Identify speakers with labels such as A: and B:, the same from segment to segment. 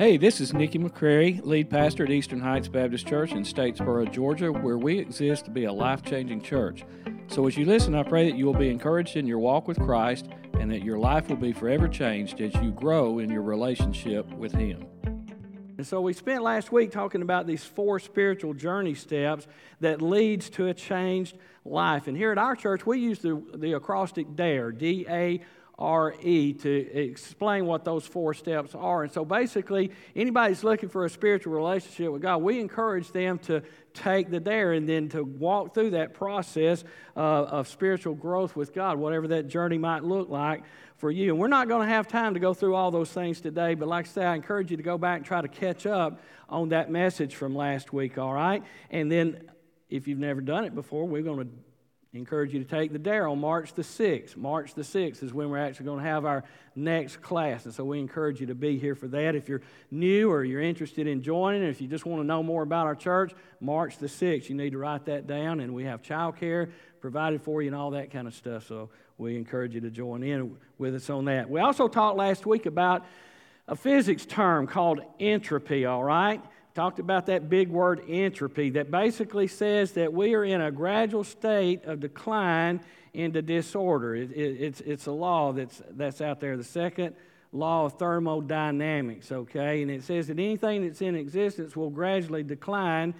A: Hey, this is Nikki McCrary, lead pastor at Eastern Heights Baptist Church in Statesboro, Georgia, where we exist to be a life changing church. So as you listen, I pray that you will be encouraged in your walk with Christ and that your life will be forever changed as you grow in your relationship with Him. And so we spent last week talking about these four spiritual journey steps that leads to a changed life. And here at our church, we use the, the acrostic DARE, D A R E to explain what those four steps are. And so basically, anybody's looking for a spiritual relationship with God, we encourage them to take the dare and then to walk through that process uh, of spiritual growth with God, whatever that journey might look like for you. And we're not going to have time to go through all those things today, but like I say, I encourage you to go back and try to catch up on that message from last week, all right? And then if you've never done it before, we're going to encourage you to take the dare on March the 6th. March the 6th is when we're actually going to have our next class. And so we encourage you to be here for that. If you're new or you're interested in joining, if you just want to know more about our church, March the 6th, you need to write that down. And we have childcare provided for you and all that kind of stuff. So we encourage you to join in with us on that. We also talked last week about a physics term called entropy, all right? Talked about that big word entropy that basically says that we are in a gradual state of decline into disorder. It, it, it's, it's a law that's, that's out there, the second law of thermodynamics, okay? And it says that anything that's in existence will gradually decline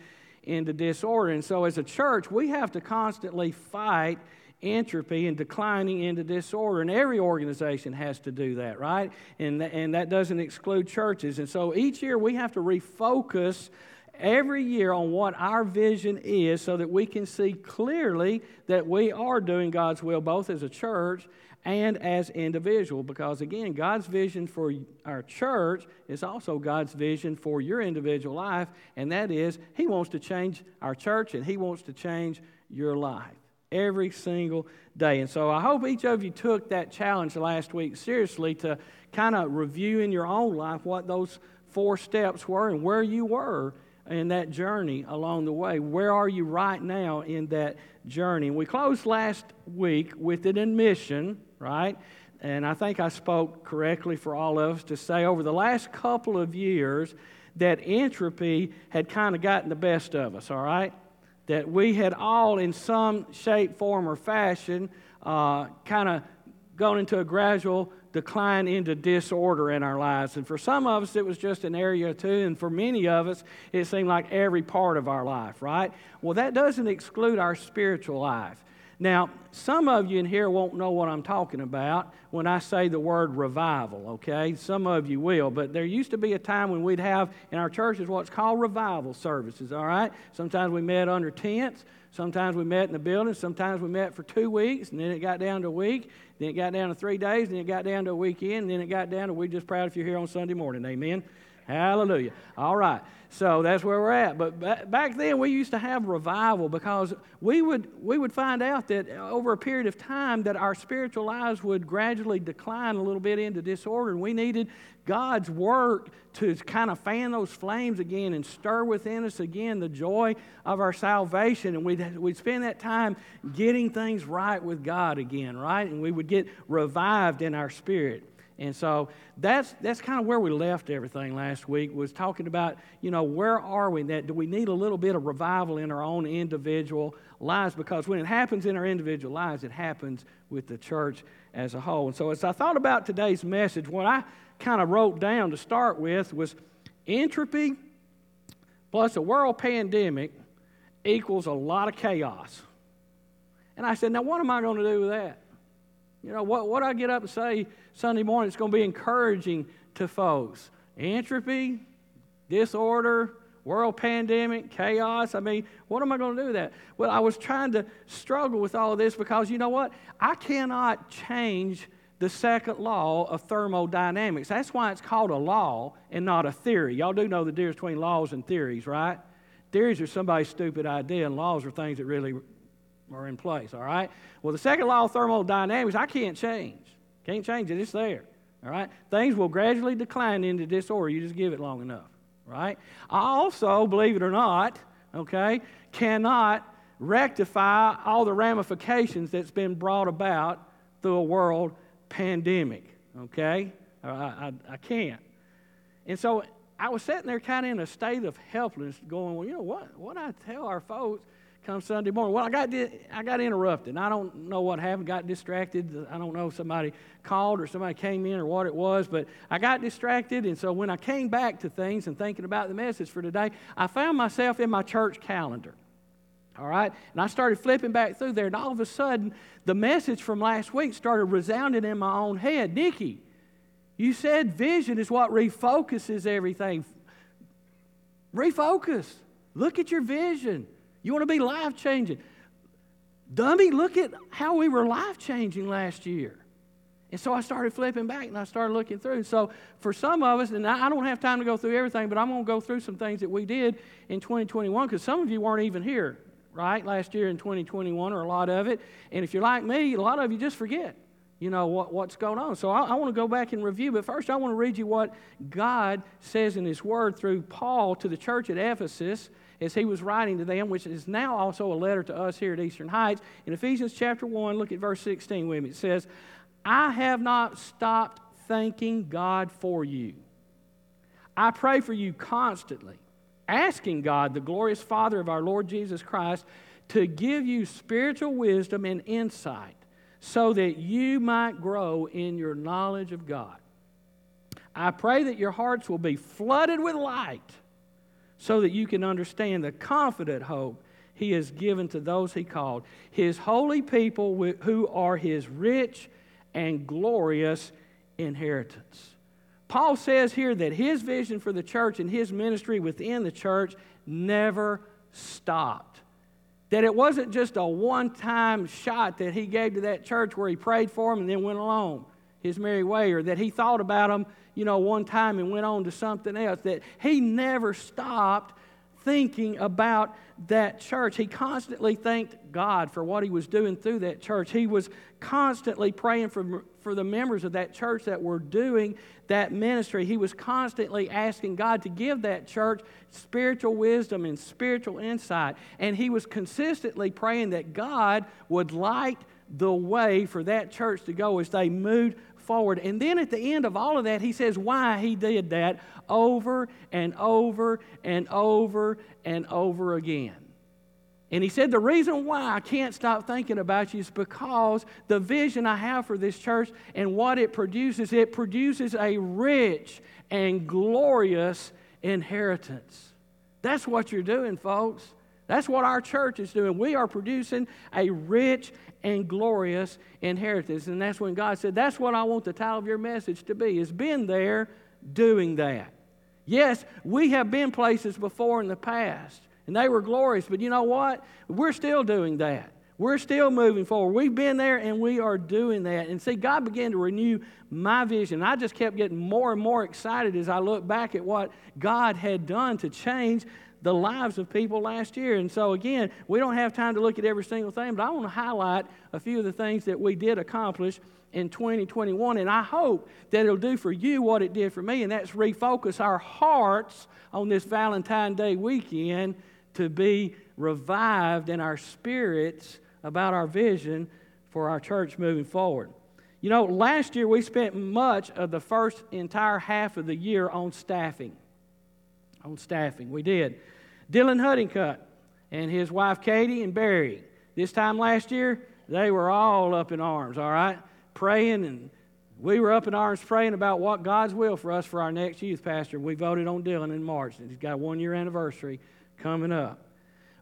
A: into disorder. And so, as a church, we have to constantly fight entropy and declining into disorder. And every organization has to do that, right? And, th- and that doesn't exclude churches. And so each year we have to refocus every year on what our vision is so that we can see clearly that we are doing God's will both as a church and as individual because again God's vision for our church is also God's vision for your individual life and that is he wants to change our church and he wants to change your life every single day. And so I hope each of you took that challenge last week seriously to kind of review in your own life what those four steps were and where you were in that journey along the way. Where are you right now in that journey? We closed last week with an admission, right? And I think I spoke correctly for all of us to say over the last couple of years that entropy had kind of gotten the best of us, all right? That we had all, in some shape, form, or fashion, uh, kind of gone into a gradual decline into disorder in our lives. And for some of us, it was just an area or two, and for many of us, it seemed like every part of our life, right? Well, that doesn't exclude our spiritual life. Now, some of you in here won't know what I'm talking about when I say the word revival, okay? Some of you will, but there used to be a time when we'd have in our churches what's called revival services, all right? Sometimes we met under tents, sometimes we met in the building, sometimes we met for two weeks, and then it got down to a week, then it got down to three days, then it got down to a weekend, and then it got down to we're just proud if you're here on Sunday morning, amen? Hallelujah. All right. So that's where we're at. But back then, we used to have revival because we would, we would find out that uh, over a period of time that our spiritual lives would gradually decline a little bit into disorder. And we needed God's work to kind of fan those flames again and stir within us again the joy of our salvation. And we'd, we'd spend that time getting things right with God again, right? And we would get revived in our spirit. And so that's, that's kind of where we left everything last week was talking about, you know, where are we? That do we need a little bit of revival in our own individual lives? Because when it happens in our individual lives, it happens with the church as a whole. And so as I thought about today's message, what I kind of wrote down to start with was entropy plus a world pandemic equals a lot of chaos. And I said, now what am I going to do with that? You know, what, what I get up and say Sunday morning, it's going to be encouraging to folks. Entropy, disorder, world pandemic, chaos. I mean, what am I going to do with that? Well, I was trying to struggle with all of this because you know what? I cannot change the second law of thermodynamics. That's why it's called a law and not a theory. Y'all do know the difference between laws and theories, right? Theories are somebody's stupid idea, and laws are things that really are in place, all right? Well, the second law of thermodynamics, I can't change. Can't change it, it's there, all right? Things will gradually decline into disorder. You just give it long enough, right? I also, believe it or not, okay, cannot rectify all the ramifications that's been brought about through a world pandemic, okay? I, I, I can't. And so I was sitting there kind of in a state of helplessness, going, well, you know what? What I tell our folks come Sunday morning? Well, I got I got interrupted. I don't know what happened. Got distracted. I don't know if somebody called or somebody came in or what it was, but I got distracted. And so when I came back to things and thinking about the message for today, I found myself in my church calendar. All right? And I started flipping back through there, and all of a sudden, the message from last week started resounding in my own head. Nikki, you said vision is what refocuses everything. Refocus. Look at your vision. You want to be life changing. Dummy, look at how we were life changing last year. And so I started flipping back and I started looking through. So for some of us, and I don't have time to go through everything, but I'm going to go through some things that we did in 2021 because some of you weren't even here, right, last year in 2021 or a lot of it. And if you're like me, a lot of you just forget you know, what, what's going on. So I, I want to go back and review, but first I want to read you what God says in His Word through Paul to the church at Ephesus as he was writing to them, which is now also a letter to us here at Eastern Heights. In Ephesians chapter 1, look at verse 16 with me. It says, I have not stopped thanking God for you. I pray for you constantly, asking God, the glorious Father of our Lord Jesus Christ, to give you spiritual wisdom and insight so that you might grow in your knowledge of God. I pray that your hearts will be flooded with light so that you can understand the confident hope he has given to those he called, his holy people who are his rich and glorious inheritance. Paul says here that his vision for the church and his ministry within the church never stopped that it wasn't just a one time shot that he gave to that church where he prayed for them and then went along his merry way, or that he thought about them, you know, one time and went on to something else. That he never stopped thinking about that church. He constantly thanked God for what he was doing through that church. He was constantly praying for, for the members of that church that were doing that ministry. He was constantly asking God to give that church spiritual wisdom and spiritual insight. And he was consistently praying that God would light the way for that church to go as they moved forward. And then at the end of all of that, he says why he did that over and over and over and over again. And he said, The reason why I can't stop thinking about you is because the vision I have for this church and what it produces, it produces a rich and glorious inheritance. That's what you're doing, folks. That's what our church is doing. We are producing a rich and glorious inheritance. And that's when God said, That's what I want the title of your message to be, is been there doing that. Yes, we have been places before in the past and they were glorious. But you know what? We're still doing that. We're still moving forward. We've been there and we are doing that. And see, God began to renew my vision. I just kept getting more and more excited as I look back at what God had done to change the lives of people last year. And so, again, we don't have time to look at every single thing, but I want to highlight a few of the things that we did accomplish in 2021. And I hope that it'll do for you what it did for me, and that's refocus our hearts on this Valentine Day weekend to be revived in our spirits about our vision for our church moving forward. You know, last year we spent much of the first entire half of the year on staffing. On staffing, we did. Dylan Huddingcut and his wife Katie and Barry. This time last year, they were all up in arms, all right? Praying, and we were up in arms praying about what God's will for us for our next youth pastor. We voted on Dylan in March. And he's got a one year anniversary coming up.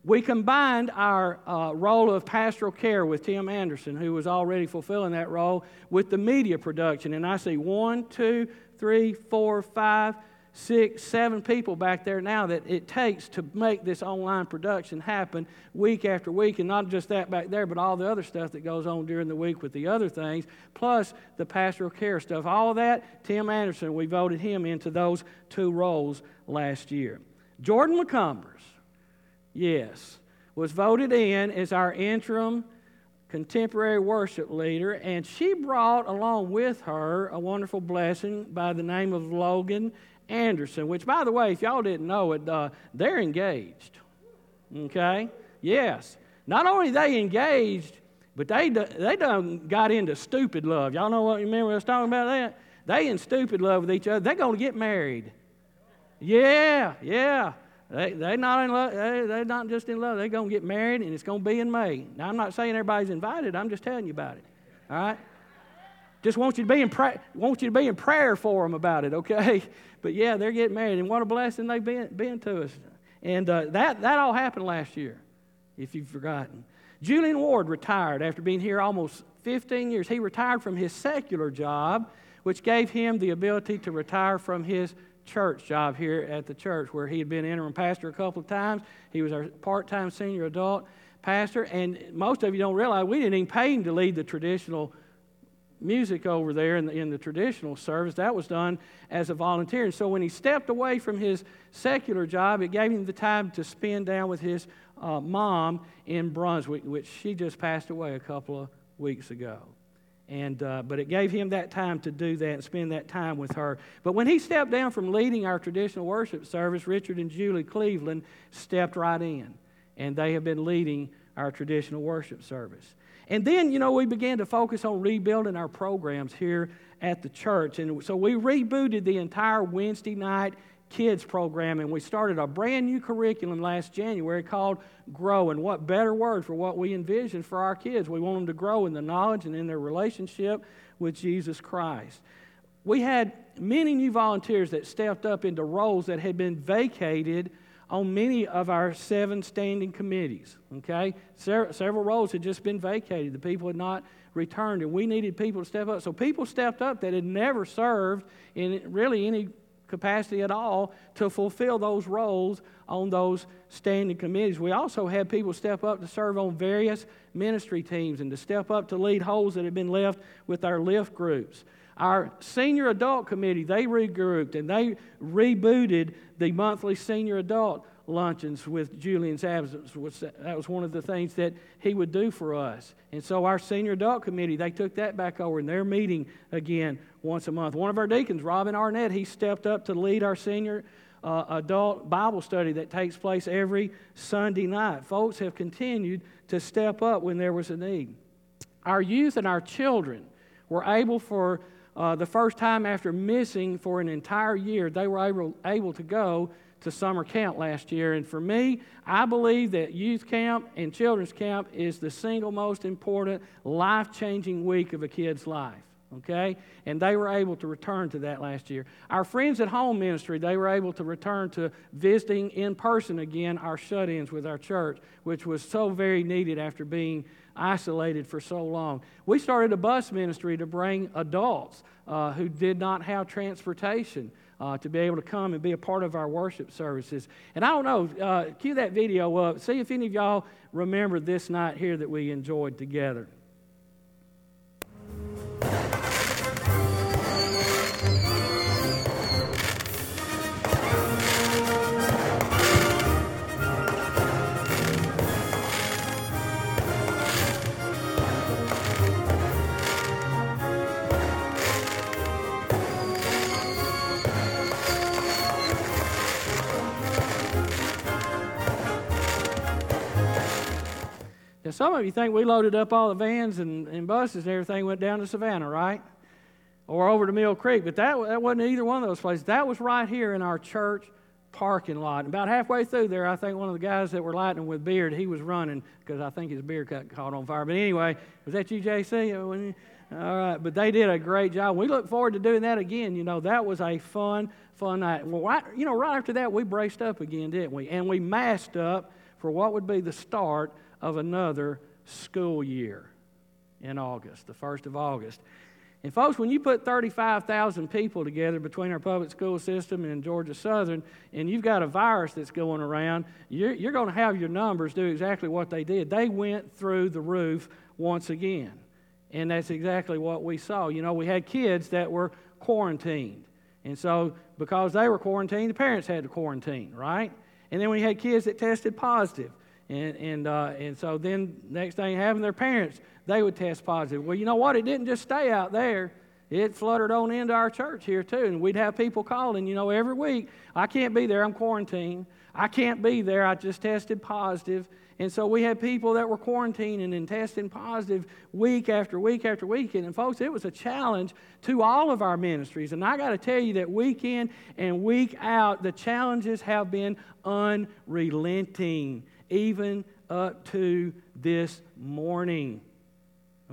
A: We combined our uh, role of pastoral care with Tim Anderson, who was already fulfilling that role, with the media production. And I see one, two, three, four, five, six, seven people back there now that it takes to make this online production happen week after week. And not just that back there, but all the other stuff that goes on during the week with the other things, plus the pastoral care stuff. All that, Tim Anderson, we voted him into those two roles last year. Jordan McCumbers Yes. Was voted in as our interim contemporary worship leader, and she brought along with her a wonderful blessing by the name of Logan Anderson, which, by the way, if y'all didn't know it, uh, they're engaged. Okay? Yes. Not only they engaged, but they, they done got into stupid love. Y'all know what, you remember was talking about that? They in stupid love with each other. They're going to get married. Yeah, yeah. They they not in love. They they're not just in love. They're gonna get married, and it's gonna be in May. Now I'm not saying everybody's invited. I'm just telling you about it. All right. Just want you to be in pra- want you to be in prayer for them about it, okay? But yeah, they're getting married, and what a blessing they've been, been to us. And uh, that that all happened last year, if you've forgotten. Julian Ward retired after being here almost 15 years. He retired from his secular job, which gave him the ability to retire from his church job here at the church, where he had been interim pastor a couple of times. He was our part time senior adult pastor, and most of you don't realize we didn't even pay him to lead the traditional music over there in the, in the traditional service. That was done as a volunteer. And so when he stepped away from his secular job, it gave him the time to spend down with his uh, mom in Brunswick, which she just passed away a couple of weeks ago. And, uh, but it gave him that time to do that and spend that time with her. But when he stepped down from leading our traditional worship service, Richard and Julie Cleveland stepped right in. And they have been leading our traditional worship service. And then, you know, we began to focus on rebuilding our programs here at the church. And so we rebooted the entire Wednesday night kids program and we started a brand new curriculum last January called Grow. And what better word for what we envision for our kids? We want them to grow in the knowledge and in their relationship with Jesus Christ. We had many new volunteers that stepped up into roles that had been vacated on many of our seven standing committees. Okay? several roles had just been vacated. The people had not returned, and we needed people to step up. So people stepped up that had never served in really any capacity at all to fulfill those roles on those standing committees. We also had people step up to serve on various ministry teams and to step up to lead holes that had been left with our lift groups. Our senior adult committee, they regrouped and they rebooted the monthly senior adult luncheons with Julian's absence. That was one of the things that he would do for us. And so our senior adult committee, they took that back over and they're meeting again once a month. One of our deacons, Robin Arnett, he stepped up to lead our senior uh, adult Bible study that takes place every Sunday night. Folks have continued to step up when there was a need. Our youth and our children were able for uh, the first time after missing for an entire year, they were able, able to go to summer camp last year. And for me, I believe that youth camp and children's camp is the single most important life changing week of a kid's life. Okay? And they were able to return to that last year. Our Friends at Home ministry, they were able to return to visiting in person again our shut ins with our church, which was so very needed after being isolated for so long. We started a bus ministry to bring adults uh, who did not have transportation. Uh, to be able to come and be a part of our worship services. And I don't know, uh, cue that video up. See if any of y'all remember this night here that we enjoyed together. Now, some of you think we loaded up all the vans and, and buses and everything, went down to Savannah, right? Or over to Mill Creek, but that, that wasn't either one of those places. That was right here in our church parking lot. And about halfway through there, I think one of the guys that were lighting with beard, he was running because I think his beard caught on fire. But anyway, was that you, JC? All right, but they did a great job. We look forward to doing that again. You know, that was a fun, fun night. Well, right, you know, right after that, we braced up again, didn't we? And we masked up for what would be the start of another school year in August, the 1st of August. And, folks, when you put 35,000 people together between our public school system and Georgia Southern, and you've got a virus that's going around, you're, you're going to have your numbers do exactly what they did. They went through the roof once again. And that's exactly what we saw. You know, we had kids that were quarantined. And so, because they were quarantined, the parents had to quarantine, right? And then we had kids that tested positive. And, and, uh, and so then next thing having their parents, they would test positive. Well, you know what? It didn't just stay out there. It fluttered on into our church here too. And we'd have people calling, you know, every week. I can't be there. I'm quarantined. I can't be there. I just tested positive. And so we had people that were quarantining and testing positive week after week after week. And, folks, it was a challenge to all of our ministries. And I got to tell you that week in and week out, the challenges have been unrelenting, even up to this morning.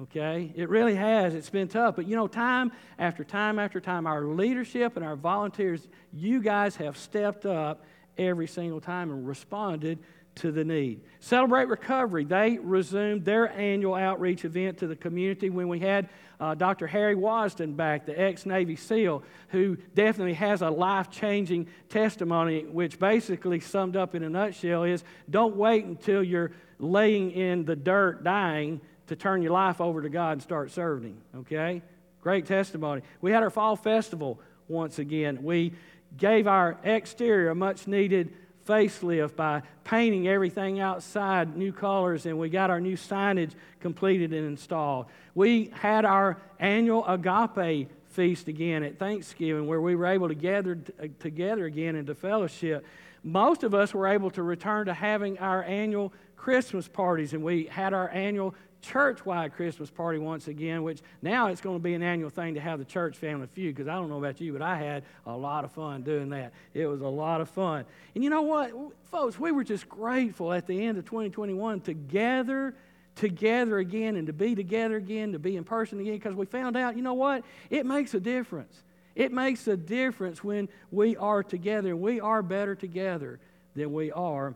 A: Okay? It really has. It's been tough. But you know, time after time after time, our leadership and our volunteers, you guys have stepped up every single time and responded to the need. Celebrate Recovery, they resumed their annual outreach event to the community when we had uh, Dr. Harry Wasden back, the ex Navy SEAL, who definitely has a life changing testimony, which basically summed up in a nutshell is don't wait until you're laying in the dirt dying to turn your life over to God and start serving Him, okay? Great testimony. We had our fall festival once again. We gave our exterior a much needed facelift by painting everything outside new colors, and we got our new signage completed and installed. We had our annual agape feast again at Thanksgiving where we were able to gather t- uh, together again into fellowship. Most of us were able to return to having our annual Christmas parties, and we had our annual church wide Christmas party once again, which now it's going to be an annual thing to have the church family feud because I don't know about you, but I had a lot of fun doing that. It was a lot of fun. And you know what, folks, we were just grateful at the end of 2021 to gather together again and to be together again, to be in person again, because we found out, you know what? It makes a difference. It makes a difference when we are together. We are better together than we are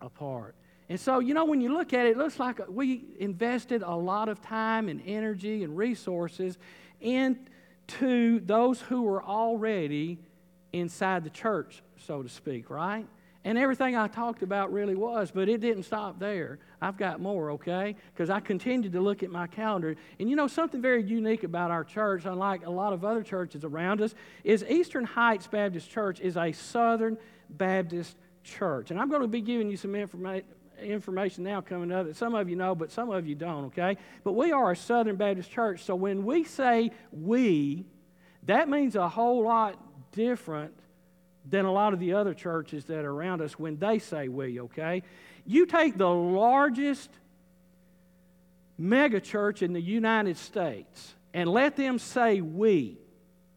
A: apart. And so, you know, when you look at it, it looks like we invested a lot of time and energy and resources into those who were already inside the church, so to speak, right? And everything I talked about really was, but it didn't stop there. I've got more, okay? Because I continued to look at my calendar. And you know, something very unique about our church, unlike a lot of other churches around us, is Eastern Heights Baptist Church is a Southern Baptist church. And I'm going to be giving you some information information now coming up that some of you know, but some of you don't, okay? But we are a Southern Baptist church, so when we say we, that means a whole lot different than a lot of the other churches that are around us when they say we, okay? You take the largest mega church in the United States and let them say we.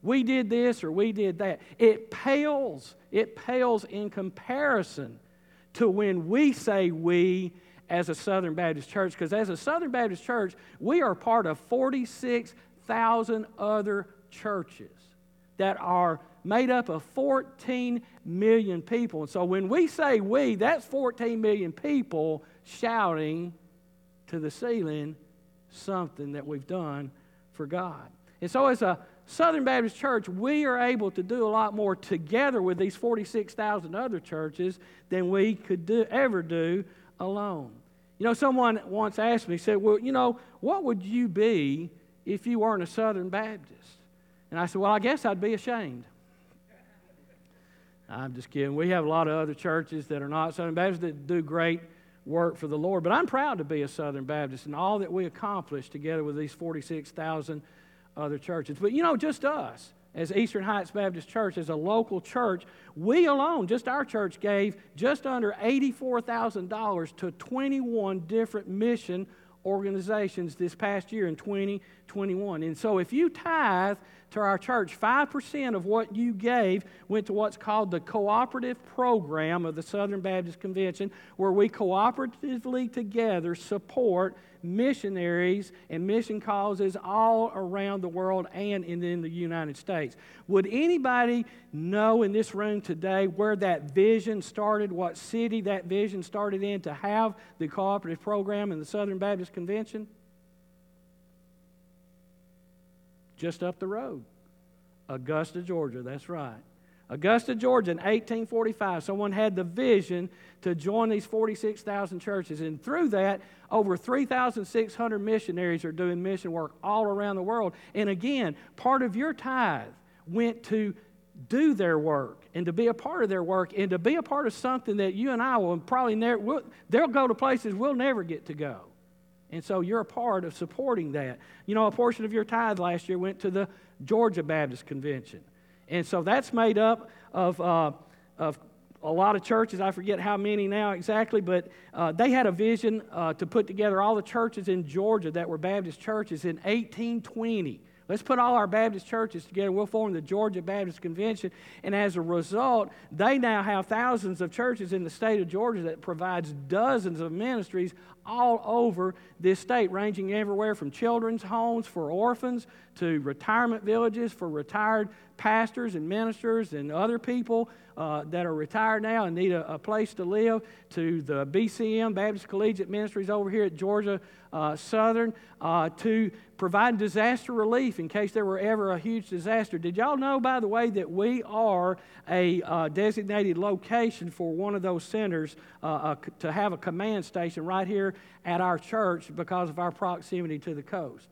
A: We did this or we did that. It pales, it pales in comparison to when we say we as a Southern Baptist church, because as a Southern Baptist church, we are part of 46,000 other churches that are made up of 14 million people. And so when we say we, that's 14 million people shouting to the ceiling something that we've done for God. And so as a Southern Baptist Church, we are able to do a lot more together with these 46,000 other churches than we could do, ever do alone. You know, someone once asked me, said, Well, you know, what would you be if you weren't a Southern Baptist? And I said, Well, I guess I'd be ashamed. I'm just kidding. We have a lot of other churches that are not Southern Baptists that do great work for the Lord. But I'm proud to be a Southern Baptist and all that we accomplished together with these 46,000 other churches. But you know, just us as Eastern Heights Baptist Church, as a local church, we alone, just our church, gave just under $84,000 to 21 different mission organizations this past year in 2021. And so if you tithe to our church, 5% of what you gave went to what's called the cooperative program of the Southern Baptist Convention, where we cooperatively together support missionaries and mission causes all around the world and in, the United States. Would anybody know in this room today where that vision started, what city that vision started in to have the cooperative program in the Southern Baptist Convention? Just up the road. Augusta, Georgia, that's right. Augusta, Georgia, in 1845, someone had the vision to join these 46,000 churches. And through that, over 3,600 missionaries are doing mission work all around the world. And again, part of your tithe went to do their work and to be a part of their work and to be a part of something that you and I will probably never, we'll, they'll go to places we'll never get to go. And so you're a part of supporting that. You know, a portion of your tithe last year went to the Georgia Baptist Convention. And so that's made up of, uh, of a lot of churches, I forget how many now exactly, but uh, they had a vision uh, to put together all the churches in Georgia that were Baptist churches in 1820. Let's put all our Baptist churches together. We'll form the Georgia Baptist Convention. And as a result, they now have thousands of churches in the state of Georgia that provides dozens of ministries all over this state, ranging everywhere from children's homes for orphans to retirement villages for retired pastors and ministers and other people uh, that are retired now and need a, a, place to live, to the BCM, Baptist Collegiate Ministries over here at Georgia uh, Southern, uh, to provide disaster relief in case there were ever a huge disaster. Did y'all know, by the way, that we are a uh, designated location for one of those centers uh, uh, to have a command station right here at our church because of our proximity to the coast?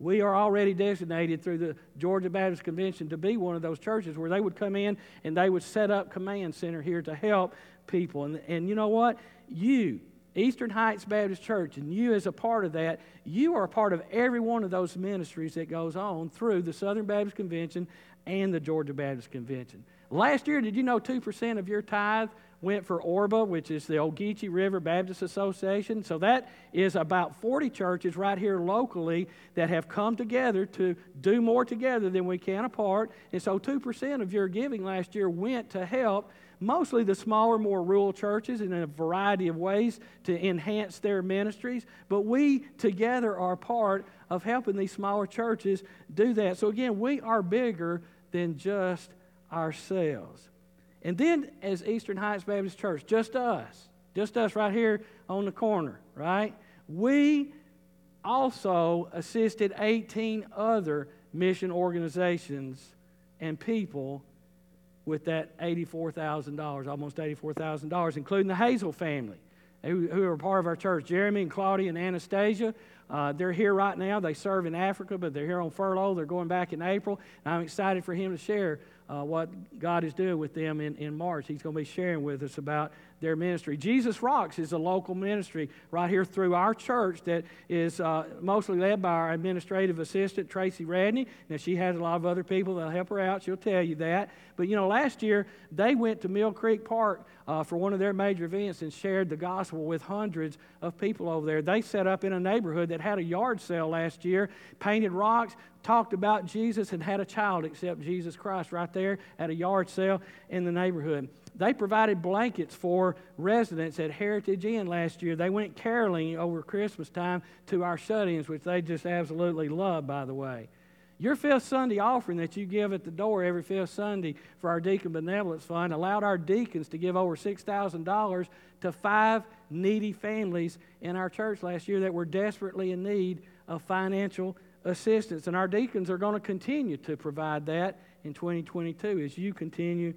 A: We are already designated through the Georgia Baptist Convention to be one of those churches where they would come in and they would set up command center here to help people. And, and you know what? You, Eastern Heights Baptist Church, and you as a part of that, you are a part of every one of those ministries that goes on through the Southern Baptist Convention and the Georgia Baptist Convention. Last year, did you know 2% of your tithe went for ORBA, which is the Ogeechee River Baptist Association. So that is about 40 churches right here locally that have come together to do more together than we can apart. And so 2% of your giving last year went to help mostly the smaller, more rural churches in a variety of ways to enhance their ministries. But we together are part of helping these smaller churches do that. So again, we are bigger than just ourselves. And then, as Eastern Heights Baptist Church, just us, just us right here on the corner, right? We also assisted 18 other mission organizations and people with that $84,000, almost $84,000, including the Hazel family, who, who are part of our church. Jeremy and Claudia and Anastasia, uh, they're here right now. They serve in Africa, but they're here on furlough. They're going back in April. And I'm excited for him to share uh, what God is doing with them in, in March. He's going to be sharing with us about their ministry. Jesus Rocks is a local ministry right here through our church that is uh, mostly led by our administrative assistant, Tracy Radney. Now, she has a lot of other people that'll help her out. She'll tell you that. But, you know, last year they went to Mill Creek Park uh, for one of their major events and shared the gospel with hundreds of people over there. They set up in a neighborhood that had a yard sale last year, painted rocks, talked about Jesus, and had a child except Jesus Christ right there at a yard sale in the neighborhood. They provided blankets for residents at Heritage Inn last year. They went caroling over Christmas time to our shut ins, which they just absolutely love, by the way. Your fifth Sunday offering that you give at the door every fifth Sunday for our Deacon Benevolence Fund allowed our deacons to give over $6,000 to five needy families in our church last year that were desperately in need of financial assistance. And our deacons are going to continue to provide that in 2022 as you continue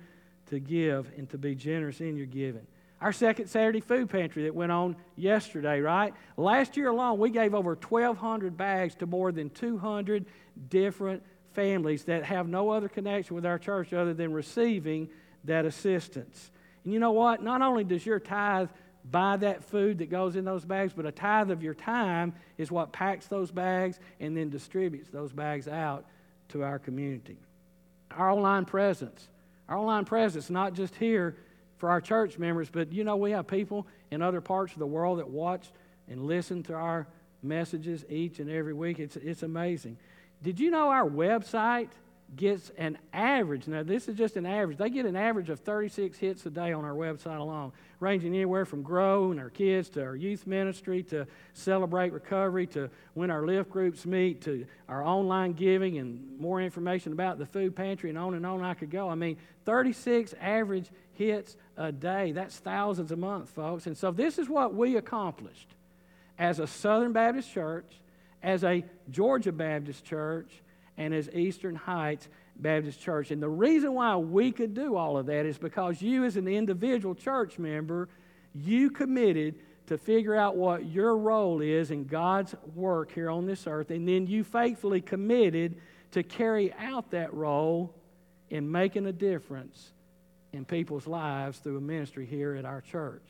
A: to give and to be generous in your giving. Our second Saturday food pantry that went on yesterday, right? Last year alone, we gave over 1,200 bags to more than 200 different families that have no other connection with our church other than receiving that assistance. And you know what? Not only does your tithe buy that food that goes in those bags, but a tithe of your time is what packs those bags and then distributes those bags out to our community. Our online presence our online presence, not just here for our church members, but you know, we have people in other parts of the world that watch and listen to our messages each and every week. It's, it's amazing. Did you know our website gets an average? Now, this is just an average. They get an average of 36 hits a day on our website alone ranging anywhere from grow and our kids to our youth ministry to celebrate recovery to when our lift groups meet to our online giving and more information about the food pantry and on and on I could go. I mean, 36 average hits a day. That's thousands a month, folks. And so this is what we accomplished as a Southern Baptist church, as a Georgia Baptist church, and as Eastern Heights Baptist Church. And the reason why we could do all of that is because you, as an individual church member, you committed to figure out what your role is in God's work here on this earth, and then you faithfully committed to carry out that role in making a difference in people's lives through a ministry here at our church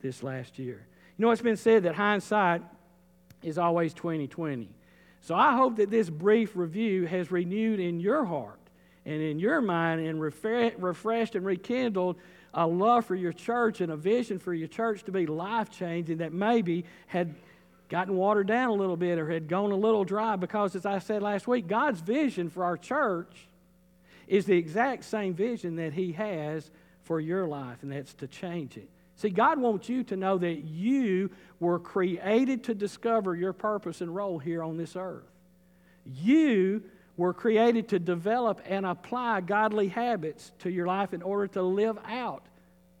A: this last year. You know, it's been said that hindsight is always 2020. So I hope that this brief review has renewed in your heart and in your mind and refreshed and rekindled a love for your church and a vision for your church to be life changing that maybe had gotten watered down a little bit or had gone a little dry because, as I said last week, God's vision for our church is the exact same vision that He has for your life, and that's to change it. See, God wants you to know that you were created to discover your purpose and role here on this earth. You were created to develop and apply godly habits to your life in order to live out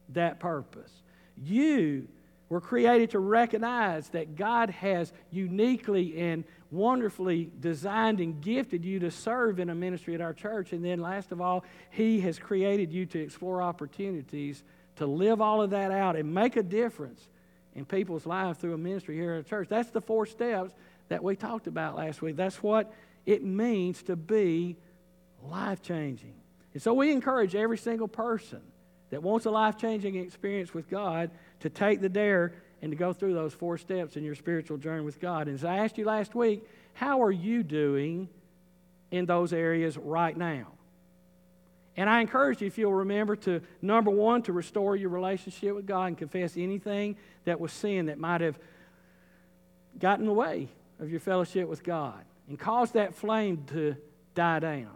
A: that purpose. You were created to recognize that God has uniquely and wonderfully designed and gifted you to serve in a ministry at our church. And then, last of all, He has created you to explore opportunities to live all of that out and make a difference in people's lives through a ministry here at a church. That's the four steps that we talked about last week. That's what it means to be life changing. And so we encourage every single person that wants a life changing experience with God to take the dare and to go through those four steps in your spiritual journey with God. And as I asked you last week, how are you doing in those areas right now? And I encourage you, if you'll remember, to number one, to restore your relationship with God and confess anything that was sin that might have gotten in the way of your fellowship with God and caused that flame to die down.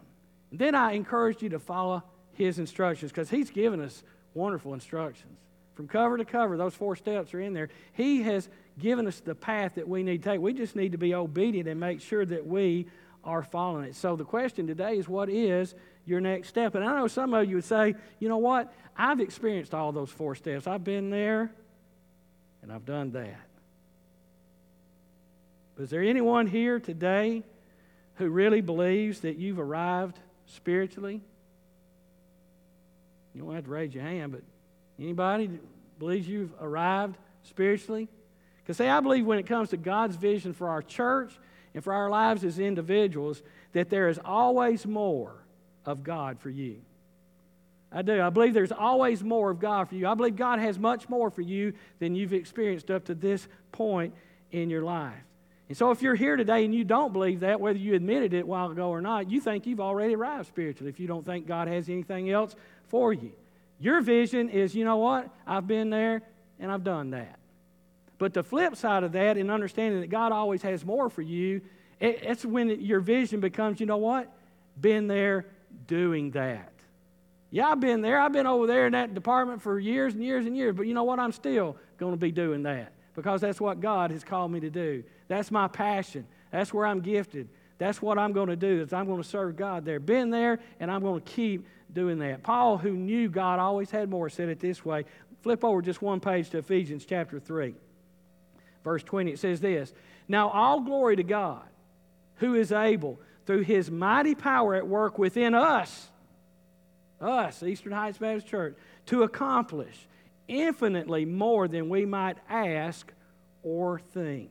A: And then I encourage you to follow His instructions because He's given us wonderful instructions. From cover to cover, those four steps are in there. He has given us the path that we need to take. We just need to be obedient and make sure that we are following it. So the question today is what is your next step? And I know some of you would say, you know what? I've experienced all those four steps. I've been there and I've done that. But is there anyone here today who really believes that you've arrived spiritually? You don't have to raise your hand, but anybody believes you've arrived spiritually? Because, say, I believe when it comes to God's vision for our church and for our lives as individuals, that there is always more of God for you. I do. I believe there's always more of God for you. I believe God has much more for you than you've experienced up to this point in your life. And so, if you're here today and you don't believe that, whether you admitted it a while ago or not, you think you've already arrived spiritually if you don't think God has anything else for you. Your vision is, you know what? I've been there and I've done that. But the flip side of that, in understanding that God always has more for you, it's when your vision becomes, you know what? Been there, doing that. Yeah, I've been there. I've been over there in that department for years and years and years, but you know what? I'm still going to be doing that because that's what God has called me to do. That's my passion. That's where I'm gifted. That's what I'm going to do. Is I'm going to serve God there. Been there, and I'm going to keep doing that. Paul, who knew God always had more, said it this way. Flip over just one page to Ephesians chapter 3, verse 20. It says this Now all glory to God, who is able through his mighty power at work within us, us, Eastern Heights Baptist Church, to accomplish infinitely more than we might ask or think.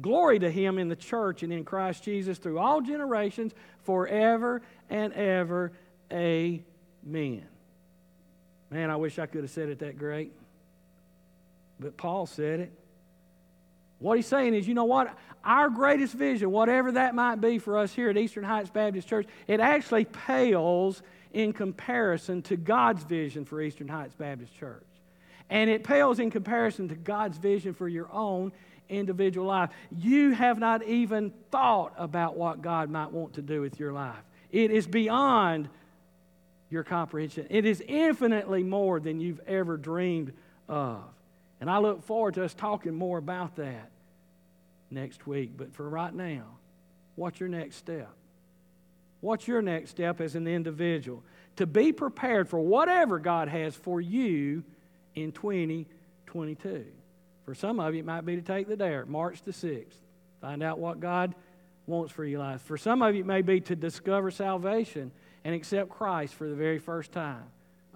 A: Glory to him in the church and in Christ Jesus through all generations, forever and ever. Amen. Man, I wish I could have said it that great. But Paul said it. What he's saying is, you know what? Our greatest vision, whatever that might be for us here at Eastern Heights Baptist Church, it actually pales in comparison to God's vision for Eastern Heights Baptist Church. And it pales in comparison to God's vision for your own individual life. You have not even thought about what God might want to do with your life. It is beyond your comprehension, it is infinitely more than you've ever dreamed of. And I look forward to us talking more about that next week. But for right now, what's your next step? What's your next step as an individual? To be prepared for whatever God has for you in 2022. For some of you, it might be to take the dare, March the 6th. Find out what God wants for your life. For some of you, it may be to discover salvation and accept Christ for the very first time.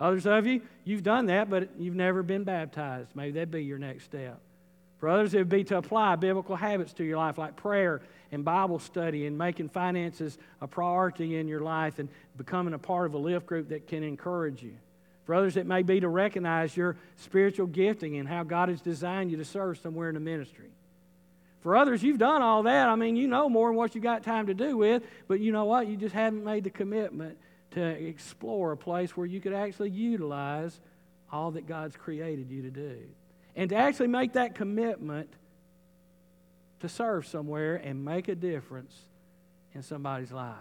A: Others of you, you've done that, but you've never been baptized. Maybe that'd be your next step. For others, it would be to apply biblical habits to your life, like prayer and Bible study and making finances a priority in your life and becoming a part of a lift group that can encourage you. For others, it may be to recognize your spiritual gifting and how God has designed you to serve somewhere in the ministry. For others, you've done all that. I mean, you know more than what you've got time to do with, but you know what? You just haven't made the commitment to explore a place where you could actually utilize all that God's created you to do. And to actually make that commitment to serve somewhere and make a difference in somebody's life.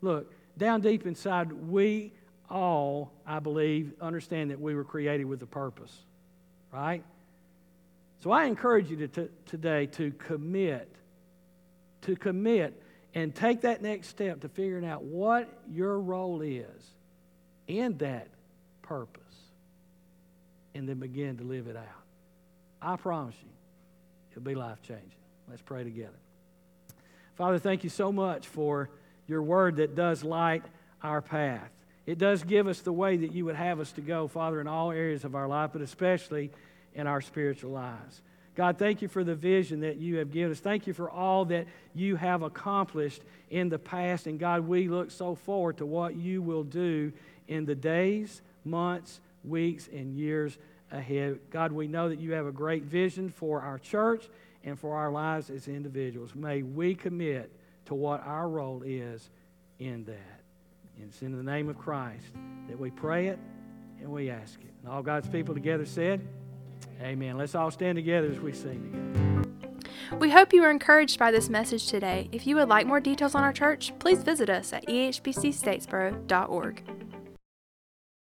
A: Look, down deep inside, we all, I believe, understand that we were created with a purpose, right? So I encourage you to, to, today to commit, to commit and take that next step to figuring out what your role is in that purpose and then begin to live it out. I promise you, it'll be life changing. Let's pray together. Father, thank you so much for your word that does light our path. It does give us the way that you would have us to go, Father, in all areas of our life, but especially in our spiritual lives. God, thank you for the vision that you have given us. Thank you for all that you have accomplished in the past. And God, we look so forward to what you will do in the days, months, weeks, and years ahead. God, we know that you have a great vision for our church and for our lives as individuals. May we commit to what our role is in that. And it's in the name of Christ that we pray it and we ask it. And all God's people together said, Amen. Let's all stand together as we sing together.
B: We hope you were encouraged by this message today. If you would like more details on our church, please visit us at ehbcstatesboro.org.